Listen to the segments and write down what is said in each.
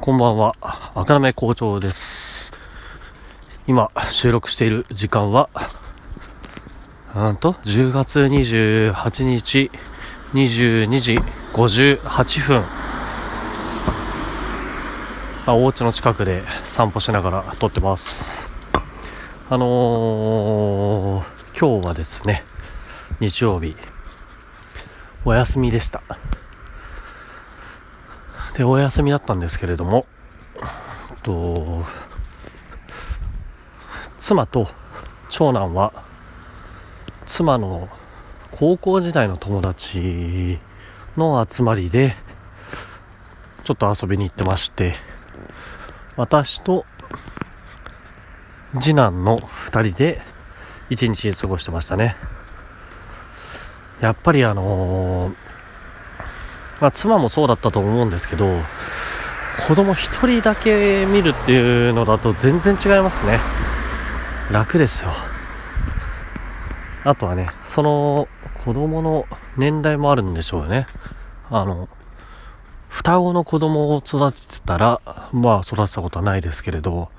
こんばんは。赤なめ校長です。今、収録している時間は、なんと、10月28日、22時58分。あ、お家の近くで散歩しながら撮ってます。あのー、今日はですね、日曜日、お休みでした。で、お休みだったんですけれども、と、妻と長男は、妻の高校時代の友達の集まりで、ちょっと遊びに行ってまして、私と次男の二人で一日過ごしてましたね。やっぱりあのーまあ、妻もそうだったと思うんですけど、子供一人だけ見るっていうのだと全然違いますね。楽ですよ。あとはね、その子供の年代もあるんでしょうね。あの、双子の子供を育ててたら、まあ育てたことはないですけれど、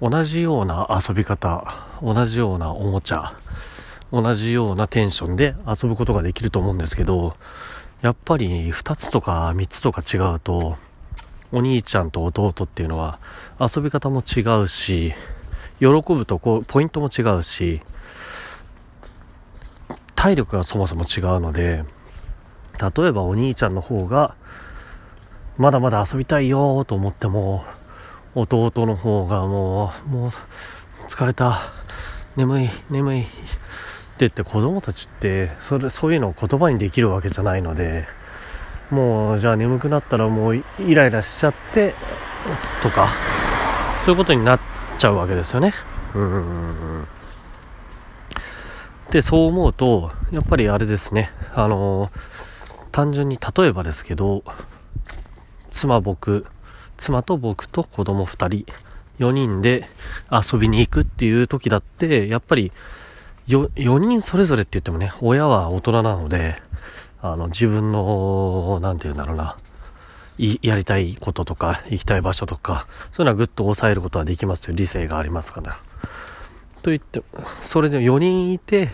同じような遊び方、同じようなおもちゃ、同じようなテンションで遊ぶことができると思うんですけど、やっぱり2つとか3つとか違うと、お兄ちゃんと弟っていうのは遊び方も違うし、喜ぶとこうポイントも違うし、体力がそもそも違うので、例えばお兄ちゃんの方が、まだまだ遊びたいよと思っても、弟の方がもう、もう、疲れた、眠い、眠い、って言って子供たちって、それ、そういうのを言葉にできるわけじゃないので、もう、じゃあ眠くなったらもうイライラしちゃって、とか、そういうことになっちゃうわけですよね。うーん。で、そう思うと、やっぱりあれですね、あの単純に例えばですけど、妻僕、妻と僕と子供2人、4人で遊びに行くっていう時だって、やっぱりよ、4人それぞれって言ってもね、親は大人なので、あの、自分の、なんて言うんだろうな、いやりたいこととか、行きたい場所とか、そういうのはぐっと抑えることはできますよ。理性がありますから。と言って、それで4人いて、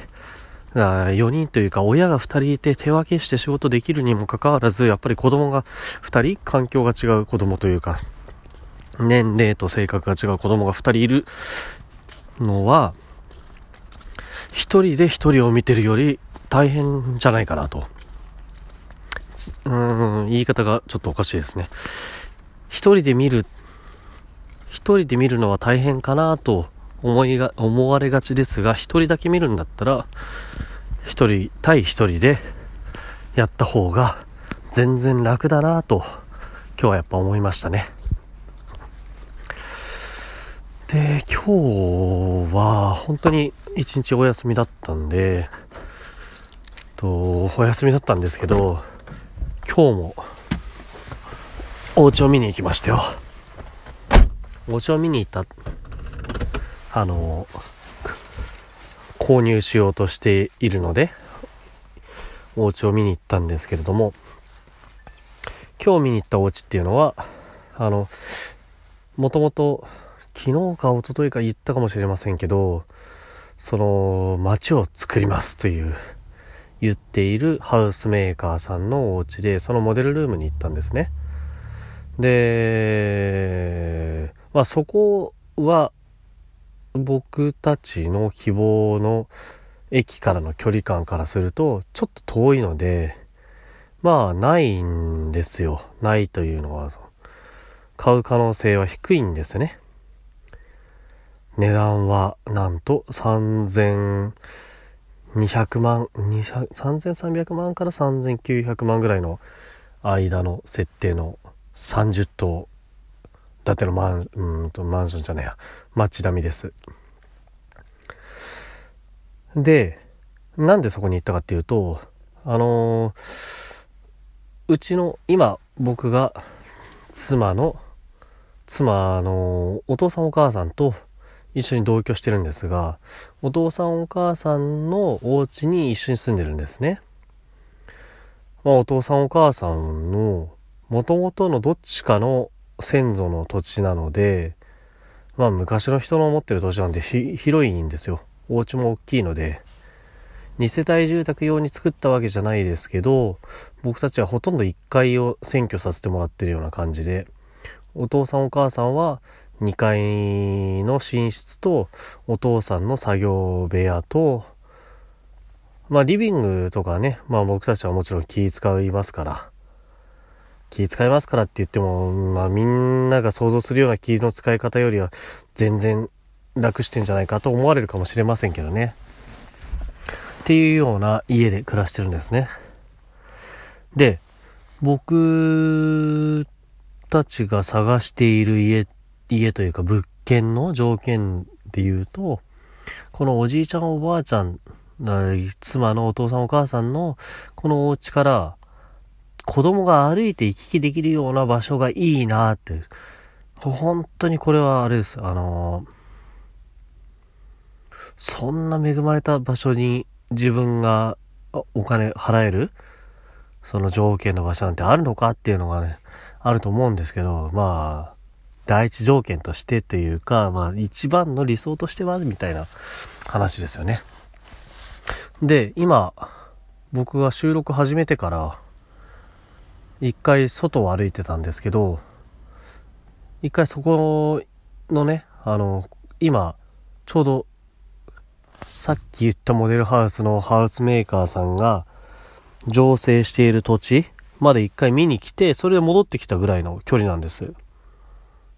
4人というか親が2人いて手分けして仕事できるにもかかわらず、やっぱり子供が2人、環境が違う子供というか、年齢と性格が違う子供が2人いるのは、1人で1人を見てるより大変じゃないかなと。うーん、言い方がちょっとおかしいですね。1人で見る、1人で見るのは大変かなと思いが、思われがちですが、一人だけ見るんだったら、一人対一人でやった方が全然楽だなと、今日はやっぱ思いましたね。で、今日は本当に一日お休みだったんで、と、お休みだったんですけど、今日もお家を見に行きましたよ。お家を見に行ったあの、購入しようとしているので、お家を見に行ったんですけれども、今日見に行ったお家っていうのは、あの、もともと昨日か一昨日か言ったかもしれませんけど、その、街を作りますという、言っているハウスメーカーさんのお家で、そのモデルルームに行ったんですね。で、まあそこは、僕たちの希望の駅からの距離感からするとちょっと遠いのでまあないんですよないというのは買う可能性は低いんですね値段はなんと3200万3300万から3900万ぐらいの間の設定の30棟建てのマンうんとマンションじゃねえや。町並みです。でなんでそこに行ったかっていうとあのー、うちの今僕が妻の妻のお父さんお母さんと一緒に同居してるんですがお父さんお母さんのお家に一緒に住んでるんですね、まあ、お父さんお母さんの元々のどっちかの先祖の土地なので、まあ昔の人の持ってる土地なんで広いんですよ。お家も大きいので。2世帯住宅用に作ったわけじゃないですけど、僕たちはほとんど1階を占拠させてもらってるような感じで、お父さんお母さんは2階の寝室とお父さんの作業部屋と、まあリビングとかね、まあ僕たちはもちろん気使いますから、気使いますからって言っても、まあみんなが想像するような気の使い方よりは全然楽してんじゃないかと思われるかもしれませんけどね。っていうような家で暮らしてるんですね。で、僕たちが探している家っ、家というか物件の条件で言うと、このおじいちゃんおばあちゃん、妻のお父さんお母さんのこのお家から子供が歩いて行き来できるような場所がいいなって、本当にこれはあれです。あのそんな恵まれた場所に自分がお金払えるその条件の場所なんてあるのかっていうのがね、あると思うんですけど、まあ、第一条件としてというか、まあ一番の理想としては、みたいな話ですよね。で、今、僕が収録始めてから、一回外を歩いてたんですけど、一回そこのね、あの、今、ちょうどさっき言ったモデルハウスのハウスメーカーさんが、醸成している土地まで一回見に来て、それで戻ってきたぐらいの距離なんです。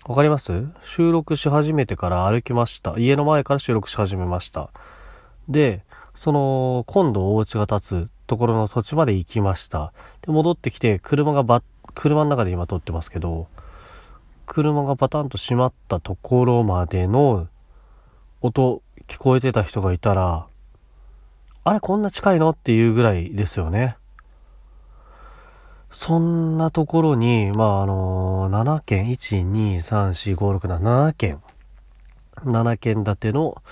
わかります？収録し始めてから歩きました。家の前から収録し始めました。で、その、今度お家が建つところの土地まで行きました。で、戻ってきて、車がば、車の中で今撮ってますけど、車がバタンと閉まったところまでの音、聞こえてた人がいたら、あれこんな近いの？っていうぐらいですよね。そんなところに、まあ、あのー、7軒、1、2、3、4、5、6、7、7軒、7軒建ての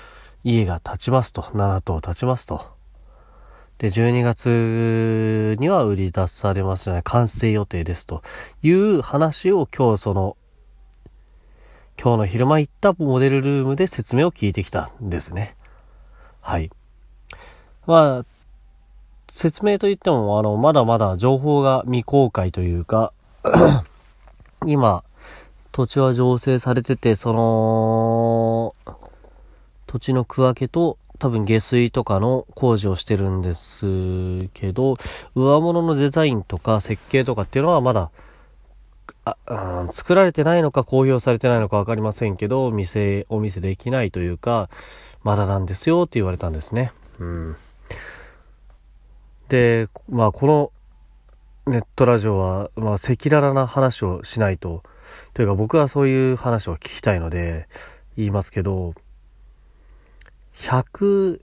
家が建ちますと、7棟建ちますと。で、12月には売り出されますじゃない、完成予定ですという話を今日その今日の昼間行ったモデルルームで説明を聞いてきたんですね。はい。まあ、説明といっても、あの、まだまだ情報が未公開というか 今、土地は醸成されてて、その、土地の区分けと多分下水とかの工事をしてるんですけど、上物のデザインとか設計とかっていうのはまだあ、うん、作られてないのか公表されてないのかわかりませんけど、店、お店できないというか、まだなんですよって言われたんですね。うん。で、まあこのネットラジオは、ま赤裸々な話をしないと、というか僕はそういう話を聞きたいので、言いますけど、100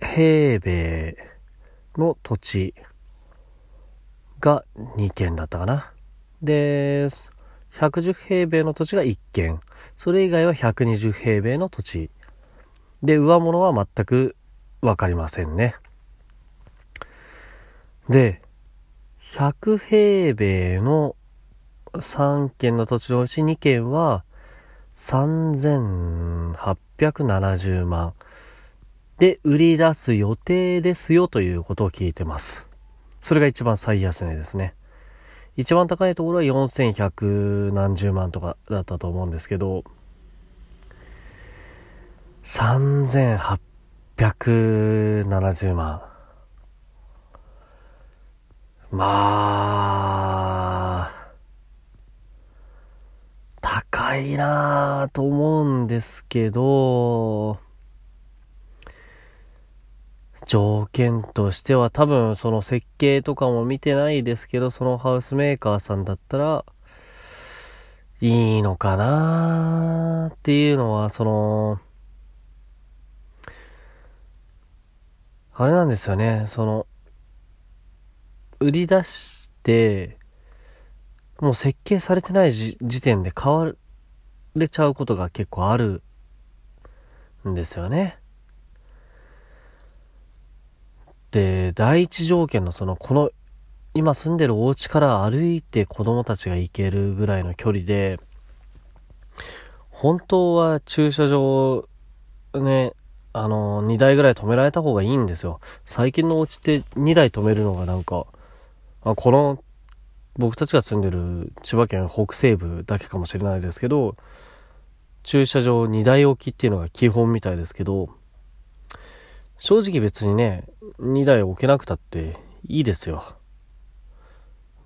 平米の土地が2軒だったかな。で、110平米の土地が1軒。それ以外は120平米の土地。で、上物は全くわかりませんね。で、100平米の3軒の土地のうち2軒は3870万で売り出す予定ですよということを聞いてます。それが一番最安値ですね。一番高いところは4100何十万とかだったと思うんですけど、3870万。まあ、高いなぁと思うんですけど、条件としては多分その設計とかも見てないですけど、そのハウスメーカーさんだったら、いいのかなっていうのは、その、あれなんですよね、その、売り出して、もう設計されてない時点で買われちゃうことが結構あるんですよね。で、第一条件のその、この今住んでるお家から歩いて子供たちが行けるぐらいの距離で、本当は駐車場、ね、あの、2台ぐらい止められた方がいいんですよ。最近のお家って2台止めるのがなんか、あこの、僕たちが住んでる千葉県北西部だけかもしれないですけど、駐車場2台置きっていうのが基本みたいですけど、正直別にね、2台置けなくたっていいですよ。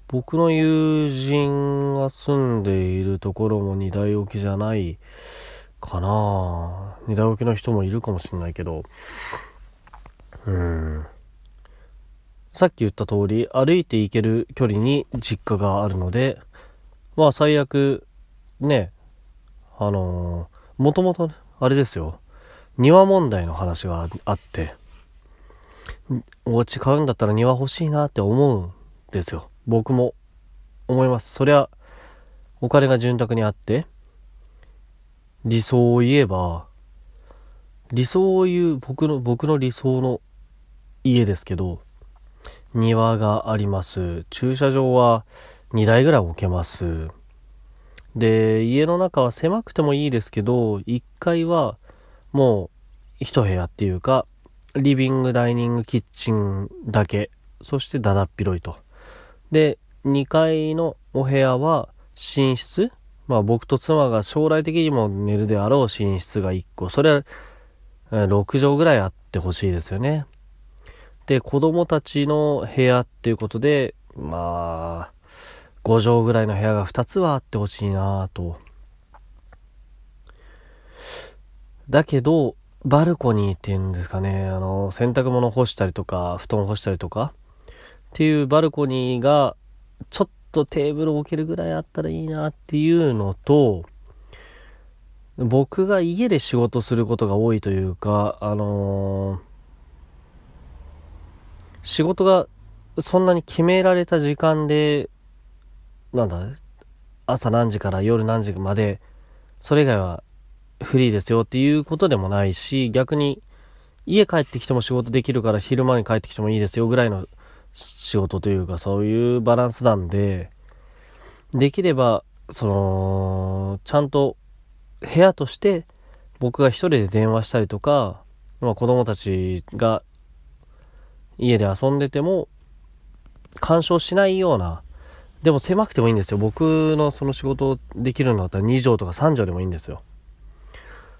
僕の友人が住んでいるところも2台置きじゃないかな2台置きの人もいるかもしんないけど、うん。さっき言った通り、歩いて行ける距離に実家があるので、まあ最悪、ね、あのー、もともと、あれですよ、庭問題の話があって、お家買うんだったら庭欲しいなって思うんですよ。僕も思います。そりゃ、お金が潤沢にあって、理想を言えば、理想を言う僕の、僕の理想の家ですけど、庭があります。駐車場は2台ぐらい置けます。で、家の中は狭くてもいいですけど、1階はもう1部屋っていうか、リビング、ダイニング、キッチンだけ、そしてだだっ広いと。で、2階のお部屋は寝室まあ僕と妻が将来的にも寝るであろう寝室が1個。それは6畳ぐらいあってほしいですよね。で、子供たちの部屋っていうことで、まあ、5畳ぐらいの部屋が2つはあってほしいなと。だけど、バルコニーっていうんですかね、あの、洗濯物干したりとか、布団干したりとか、っていうバルコニーが、ちょっとテーブル置けるぐらいあったらいいなっていうのと、僕が家で仕事することが多いというか、あのー、仕事がそんなに決められた時間で、なんだ、朝何時から夜何時まで、それ以外はフリーですよっていうことでもないし、逆に家帰ってきても仕事できるから昼間に帰ってきてもいいですよぐらいの仕事というかそういうバランスなんで、できれば、その、ちゃんと部屋として僕が一人で電話したりとか、まあ子供たちが家で遊んでても干渉しないような、でも狭くてもいいんですよ。僕のその仕事できるのだったら2畳とか3畳でもいいんですよ。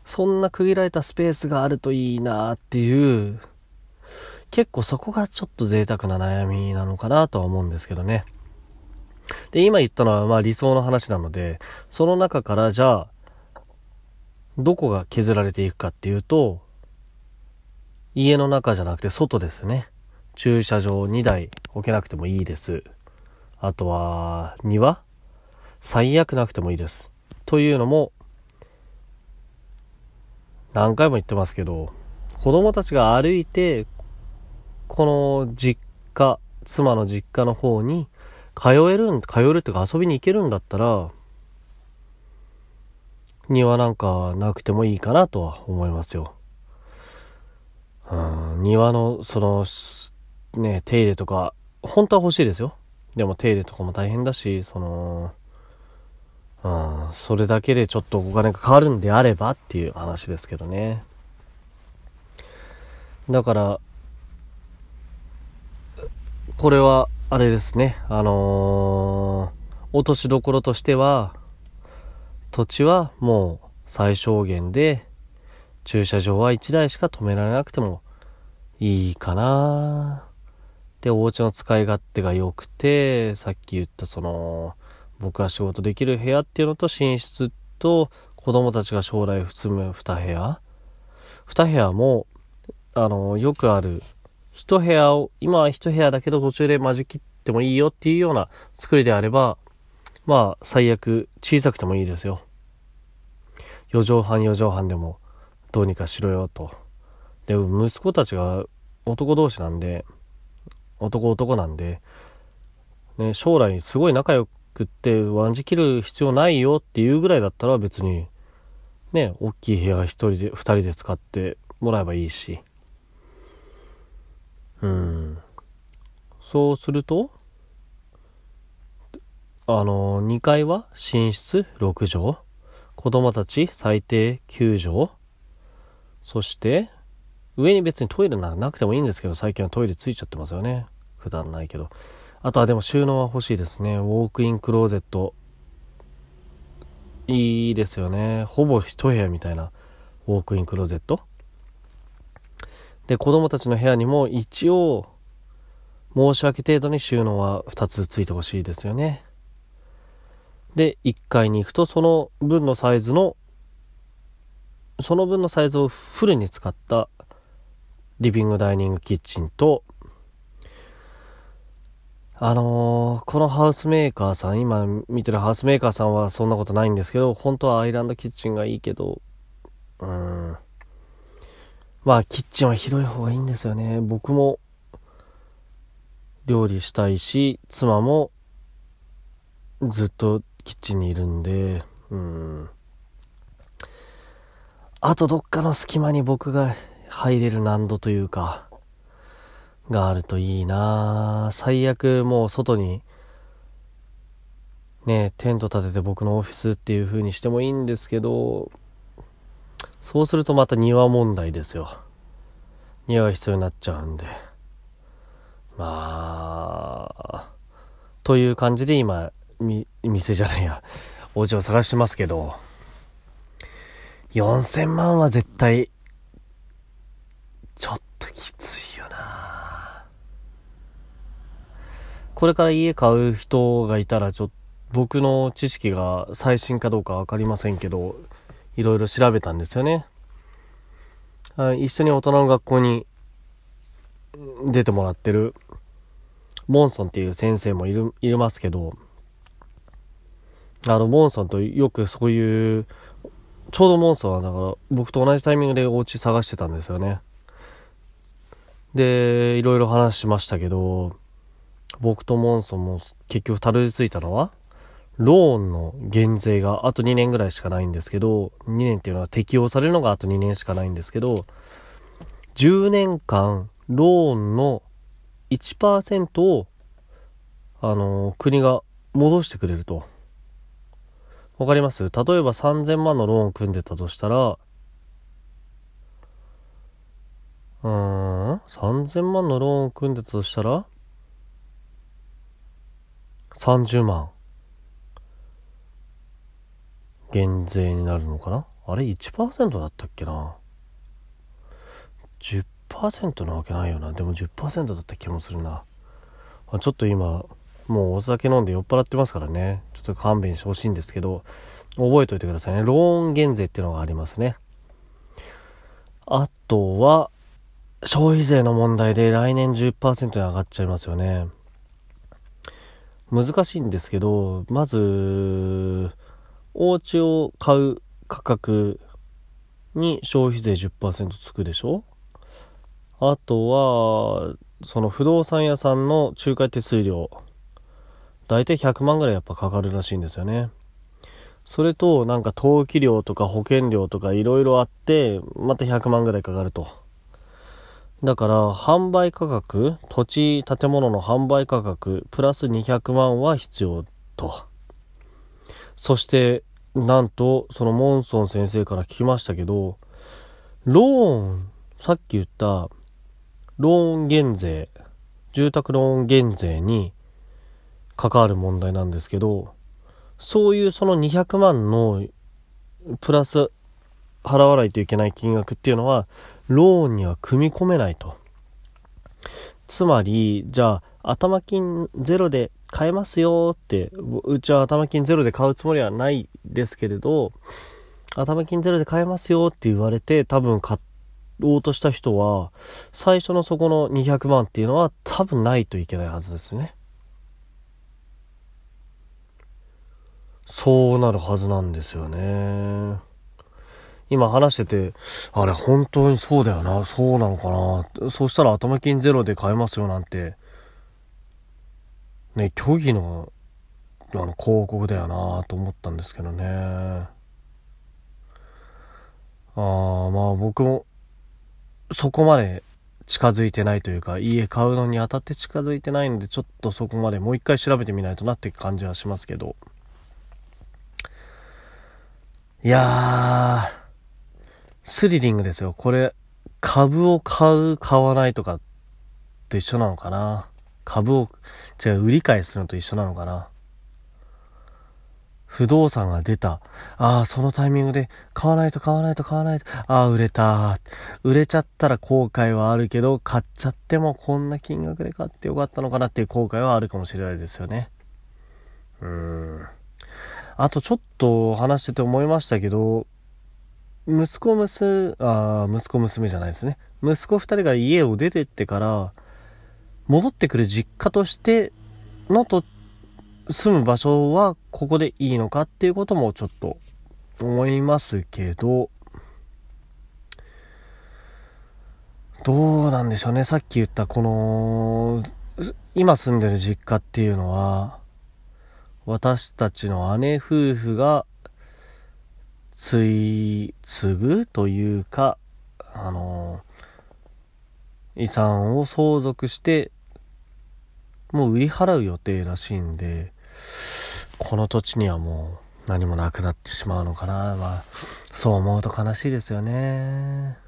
そんな区切られたスペースがあるといいなっていう、結構そこがちょっと贅沢な悩みなのかなとは思うんですけどね。で、今言ったのはまあ理想の話なので、その中からじゃあ、どこが削られていくかっていうと、家の中じゃなくて外ですね。駐車場2台置けなくてもいいです。あとは、庭最悪なくてもいいです。というのも、何回も言ってますけど、子供たちが歩いて、この実家、妻の実家の方に通えるん、通えるっていうか遊びに行けるんだったら、庭なんかなくてもいいかなとは思いますよ。うん、庭の、その、ね、手入れとか、本当は欲しいですよ。でも手入れとかも大変だし、その、うん、それだけでちょっとお金が変わるんであればっていう話ですけどね。だから、これは、あれですね、あのー、落としどころとしては、土地はもう最小限で、駐車場は1台しか止められなくてもいいかなで、お家の使い勝手が良くて、さっき言ったその、僕が仕事できる部屋っていうのと寝室と子供たちが将来住む2部屋2部屋も、あの、よくある、1部屋を、今は1部屋だけど途中で混じ切ってもいいよっていうような作りであれば、まあ、最悪小さくてもいいですよ。4畳半4畳半でもどうにかしろよと。で、息子たちが男同士なんで、男男なんで、ね、将来すごい仲良くってワンジ切る必要ないよっていうぐらいだったら別に、ね、大きい部屋一人で、二人で使ってもらえばいいし。うん。そうすると、あの、2階は寝室6畳。子供たち最低9畳。そして、上に別にトイレならなくてもいいんですけど、最近はトイレついちゃってますよね。普段ないけど。あとはでも収納は欲しいですね。ウォークインクローゼット。いいですよね。ほぼ一部屋みたいなウォークインクローゼット。で、子供たちの部屋にも一応、申し訳程度に収納は2つついてほしいですよね。で、1階に行くとその分のサイズの、その分のサイズをフルに使ったリビングダイニングキッチンと、あのー、このハウスメーカーさん、今見てるハウスメーカーさんはそんなことないんですけど、本当はアイランドキッチンがいいけど、うん。まあ、キッチンは広い方がいいんですよね。僕も料理したいし、妻もずっとキッチンにいるんで、うん。あとどっかの隙間に僕が入れる難度というか、があるといいな最悪もう外に、ね、テント立てて僕のオフィスっていう風にしてもいいんですけど、そうするとまた庭問題ですよ。庭が必要になっちゃうんで。まあ、という感じで今、み、店じゃないや、お家を探してますけど、4000万は絶対、ちょっときついよな。これから家買う人がいたら、ちょっと、僕の知識が最新かどうかわかりませんけど、いろいろ調べたんですよね。一緒に大人の学校に出てもらってる、モンソンっていう先生もいる、いますけど、あの、モンソンとよくそういう、ちょうどモンソンはだから僕と同じタイミングでお家探してたんですよね。で、いろいろ話しましたけど、僕とモンソンも結局たどり着いたのは、ローンの減税があと2年ぐらいしかないんですけど、2年っていうのは適用されるのがあと2年しかないんですけど、10年間ローンの1%を、あの、国が戻してくれると。わかります？例えば3000万のローン組んでたとしたら、うーん、3000万のローンを組んでたとしたら、30万。減税になるのかな？あれ1%だったっけな？10%なわけないよな。でも10%だった気もするな。ちょっと今もうお酒飲んで酔っ払ってますからね。ちょっと勘弁してほしいんですけど覚えておいてくださいね。ローン減税っていうのがありますね。あとは消費税の問題で来年10%に上がっちゃいますよね難しいんですけど、まず、お家を買う価格に消費税10%つくでしょ？あとは、その不動産屋さんの仲介手数料、だいたい100万ぐらいやっぱかかるらしいんですよね。それと、なんか登記料とか保険料とかいろいろあって、また100万ぐらいかかると。だから、販売価格、土地、建物の販売価格、プラス200万は必要と。そして、なんと、そのモンソン先生から聞きましたけど、ローン、さっき言った、ローン減税、住宅ローン減税に関わる問題なんですけど、そういうその200万のプラス払わないといけない金額っていうのは、ローンには組み込めないと。つまり、じゃあ、頭金ゼロで買えますよって、うちは頭金ゼロで買うつもりはないですけれど、頭金ゼロで買えますよって言われて、多分買おうとした人は、最初のそこの200万っていうのは多分ないといけないはずですね。そうなるはずなんですよね。今話してて、あれ本当にそうだよな、そうなのかな。そしたら頭金ゼロで買えますよなんて、ね、虚偽の、あの、広告だよなと思ったんですけどね。ああ、まあ僕も、そこまで近づいてないというか、家買うのにあたって近づいてないので、ちょっとそこまでもう一回調べてみないとなって感じはしますけど。いやー、スリリングですよ。これ、株を買う、買わないとかと一緒なのかな。株を、違う、売り買いするのと一緒なのかな。不動産が出た。ああ、そのタイミングで買わないと買わないと買わないと。ああ、売れた。売れちゃったら後悔はあるけど、買っちゃってもこんな金額で買ってよかったのかなっていう後悔はあるかもしれないですよね。うーん。あとちょっと話してて思いましたけど、息子娘、あ息子娘じゃないですね。息子二人が家を出てってから、戻ってくる実家としてのと住む場所はここでいいのかっていうこともちょっと思いますけど、どうなんでしょうね。さっき言ったこの、今住んでる実家っていうのは、私たちの姉夫婦が、継い、継ぐというか、あの、遺産を相続して、もう売り払う予定らしいんで、この土地にはもう何もなくなってしまうのかな。まあ、そう思うと悲しいですよね。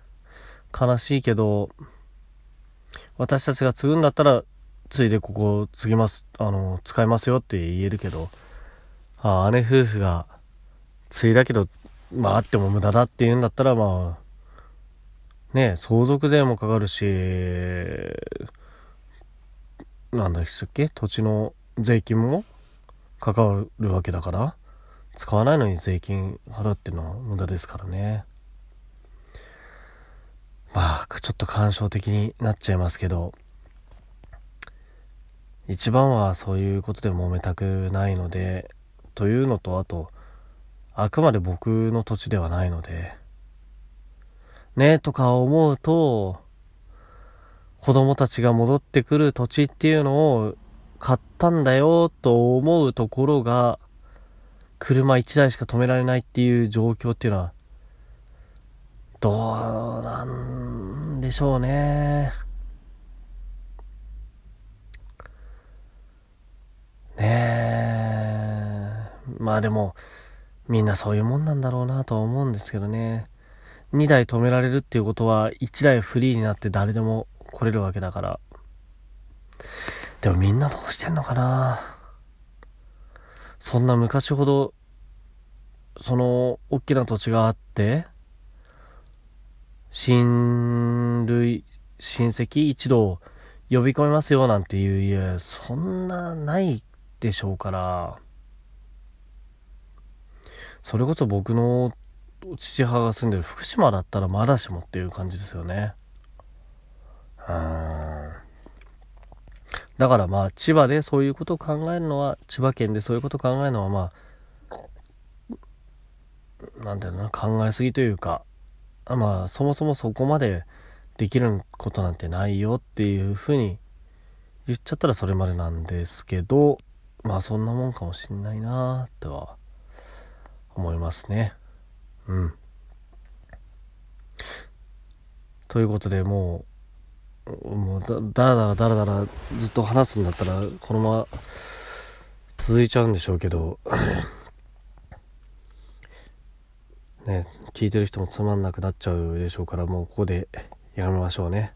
悲しいけど、私たちが継ぐんだったら、ついでここ継ぎます、あの、使いますよって言えるけど、あ姉夫婦が継いだけど、まああっても無駄だって言うんだったら、まあ、ね相続税もかかるし、なんだっけ土地の税金も関わるわけだから使わないのに税金払ってのは無駄ですからね。まあちょっと感傷的になっちゃいますけど一番はそういうことで揉めたくないのでというのとあとあくまで僕の土地ではないのでねとか思うと子供たちが戻ってくる土地っていうのを買ったんだよと思うところが、車1台しか止められないっていう状況っていうのは、どうなんでしょうね。ねえ。まあでも、みんなそういうもんなんだろうなとは思うんですけどね。2台止められるっていうことは、1台フリーになって誰でも来れるわけだから。でもみんなどうしてんのかなそんな昔ほど、その、大きな土地があって、親類、親戚一同呼び込みますよなんていう家、そんなないでしょうから、それこそ僕の父母が住んでる福島だったらまだしもっていう感じですよね。うん。だからまあ千葉でそういうことを考えるのは、千葉県でそういうことを考えるのはまあ、なんだろうな、考えすぎというか、まあそもそもそこまでできることなんてないよっていうふうに言っちゃったらそれまでなんですけど、まあそんなもんかもしんないなとは思いますね。うん。ということでもうもうだだらだらだらだらずっと話すんだったらこのまま続いちゃうんでしょうけど ね聞いてる人もつまんなくなっちゃうでしょうからもうここでやめましょうね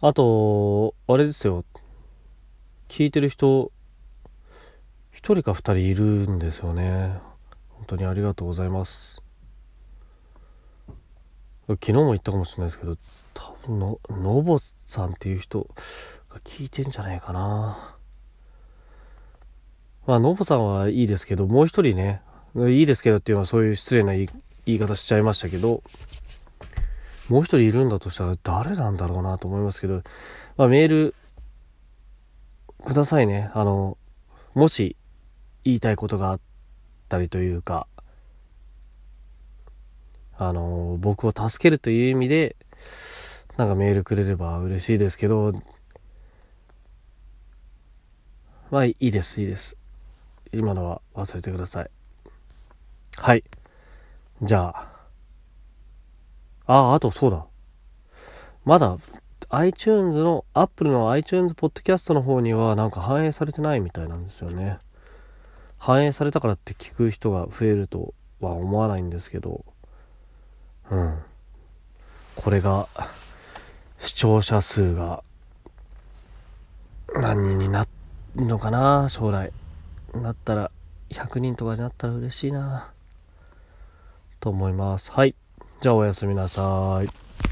あとあれですよ聞いてる人1人か2人いるんですよね本当にありがとうございます。昨日も言ったかもしれないですけど多分のノボさんっていう人が聞いてんじゃないかな。まあノボさんはいいですけどもう一人ねいいですけどっていうのはそういう失礼な言い方しちゃいましたけどもう一人いるんだとしたら誰なんだろうなと思いますけど、まあ、メールくださいね。あのもし言いたいことがあってったりというかあの僕を助けるという意味でなんかメールくれれば嬉しいですけど、まあいいです、いいです。今のは忘れてください。はい。じゃあ、ああ、あとそうだ。まだ、iTunes の、Apple の iTunes ポッドキャストの方にはなんか反映されてないみたいなんですよね。反映されたからって聞く人が増えるとは思わないんですけど、うん。これが、視聴者数が何人になるのかな将来。なったら、100人とかになったら嬉しいなと思います。はい。じゃあおやすみなさい。